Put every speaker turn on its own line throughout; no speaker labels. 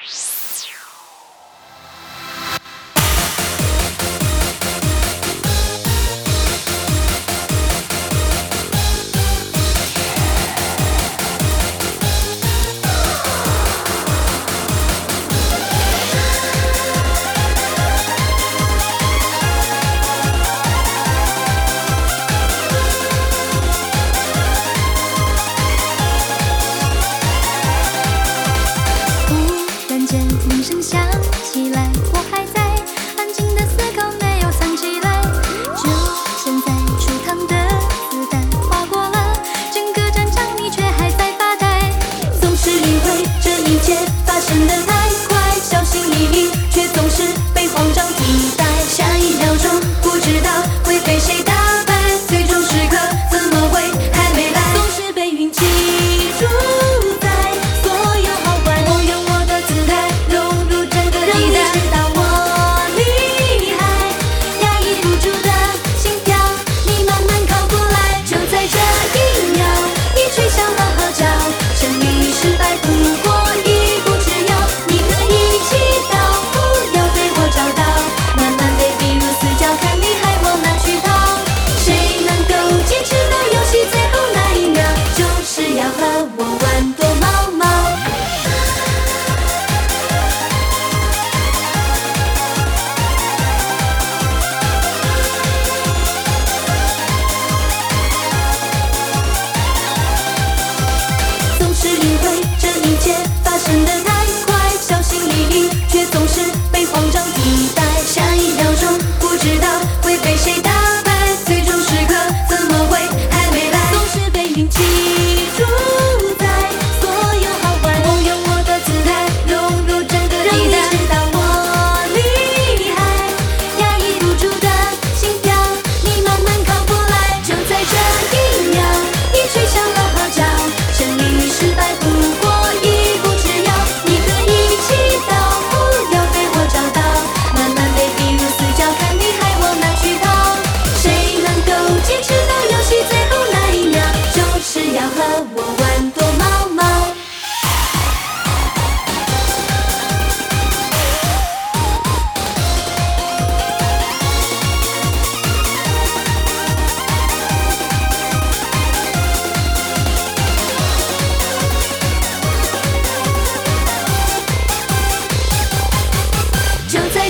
Peace.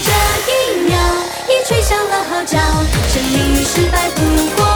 这一秒已吹响了号角胜利与失败不过